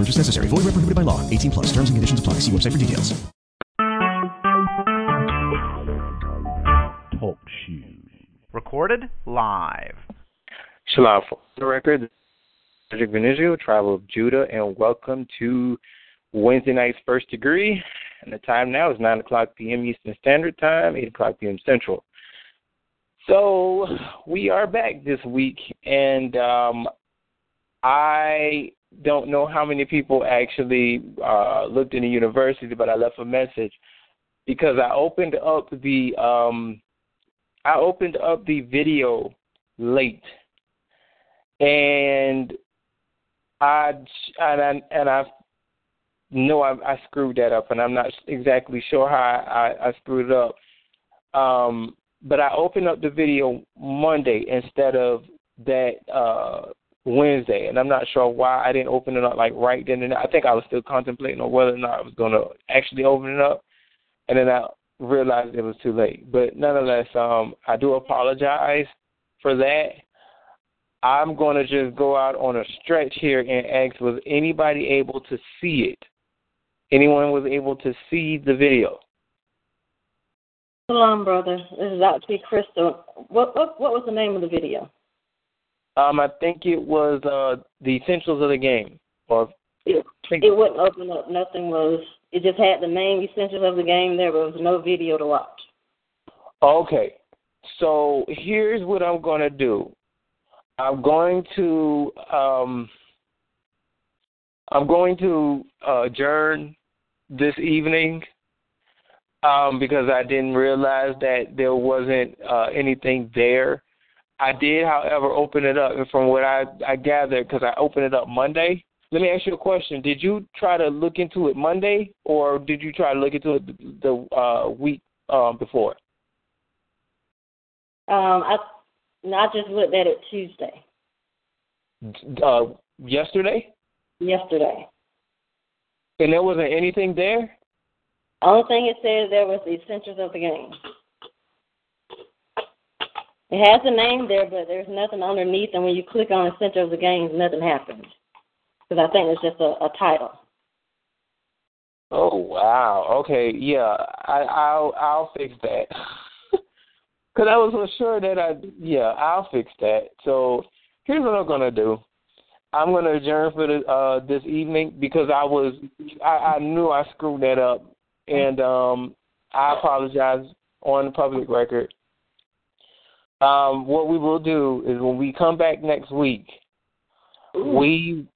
No purchase necessary. Void where prohibited by law. 18 plus. Terms and conditions apply. See website for details. Talk shoes. Recorded live. Shalom for the record. Cedric Venizio, Tribe of Judah, and welcome to Wednesday night's first degree. And the time now is 9 o'clock p.m. Eastern Standard Time, 8 o'clock p.m. Central. So we are back this week, and um, I don't know how many people actually uh, looked in the university, but I left a message because I opened up the um, I opened up the video late and I and I, and I know I, I screwed that up, and I'm not exactly sure how I, I screwed it up. Um, but I opened up the video Monday instead of that uh, Wednesday, and I'm not sure why I didn't open it up like right then and there. I think I was still contemplating on whether or not I was going to actually open it up, and then I realized it was too late. But nonetheless, um, I do apologize for that. I'm going to just go out on a stretch here and ask was anybody able to see it? Anyone was able to see the video? Shalom, brother. This is Dr. Crystal. What, what what was the name of the video? Um, I think it was uh, the essentials of the game. Or it, it wouldn't open up. Nothing was. It just had the main essentials of the game there, was no video to watch. Okay. So here's what I'm going to do. I'm going to um, I'm going to uh, adjourn this evening um, because I didn't realize that there wasn't uh, anything there. I did, however, open it up, and from what I, I gathered, because I opened it up Monday. Let me ask you a question: Did you try to look into it Monday, or did you try to look into it the uh, week um, before? Um, I I just looked at it Tuesday. Uh, yesterday. Yesterday. And there wasn't anything there. Only thing it says there was the essentials of the game. It has a name there, but there's nothing underneath, and when you click on essentials of the Games, nothing happens. Because I think it's just a, a title. Oh wow. Okay. Yeah. I I'll I'll fix that. Cause I was sure that I yeah I'll fix that. So here's what I'm gonna do. I'm gonna adjourn for the uh this evening because I was I, I knew I screwed that up and um I apologize on the public record. Um what we will do is when we come back next week Ooh. we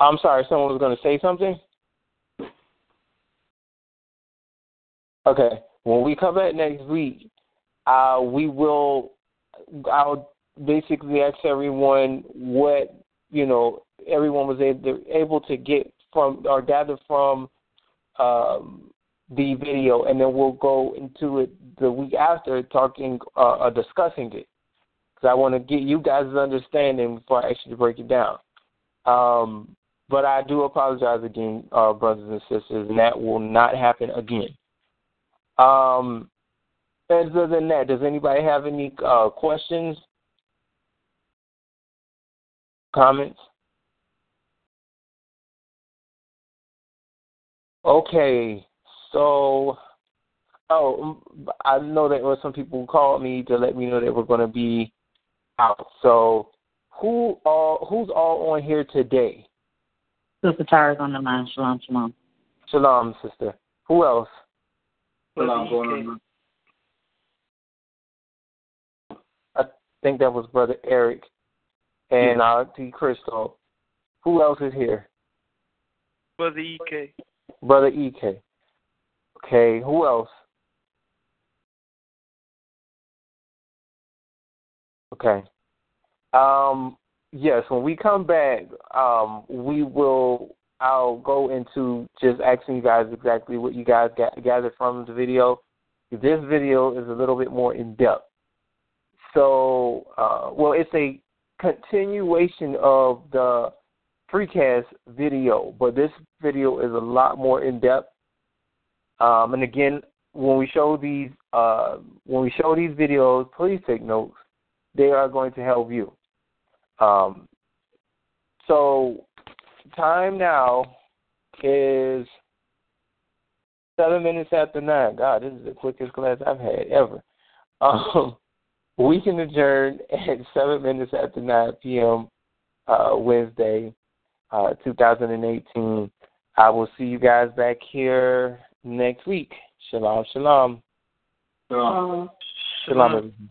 I'm sorry, someone was gonna say something? Okay. When we come back next week, uh we will I'll basically ask everyone what you know everyone was able, able to get from or gather from um, the video, and then we'll go into it the week after, talking uh, or discussing it, because I want to get you guys' understanding before I actually break it down. Um, but I do apologize again, uh, brothers and sisters, and that will not happen again. Um, other than that, does anybody have any uh, questions Comments? Okay, so oh, I know that there were some people who called me to let me know that we're going to be out. So who all who's all on here today? Sister Tara's on the line. Shalom, shalom. Shalom, sister. Who else? Shalom, going on. I think that was Brother Eric and uh, T. Crystal. Who else is here? Brother EK. Brother EK. Okay, who else? Okay. Um, yes, when we come back, um, we will I'll go into just asking you guys exactly what you guys got, gathered from the video. This video is a little bit more in depth. So, uh, well, it's a continuation of the precast video, but this video is a lot more in depth. Um, and again, when we show these uh, when we show these videos, please take notes. They are going to help you. Um, so, time now is seven minutes after nine. God, this is the quickest class I've had ever. Um, we can adjourn at seven minutes after nine p.m. Uh, Wednesday, uh, 2018. I will see you guys back here next week. Shalom, shalom. Um, Shalom. everyone.